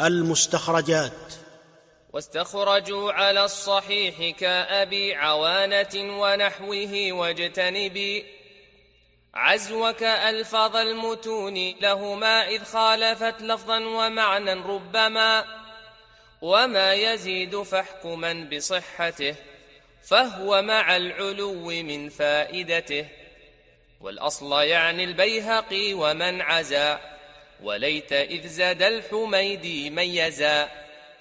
المستخرجات. واستخرجوا على الصحيح كأبي عوانة ونحوه واجتنبي عزوك ألفاظ المتون لهما إذ خالفت لفظا ومعنى ربما وما يزيد فاحكما بصحته فهو مع العلو من فائدته والأصل يعني البيهقي ومن عزا. وليت إذ زاد الحميدي ميزا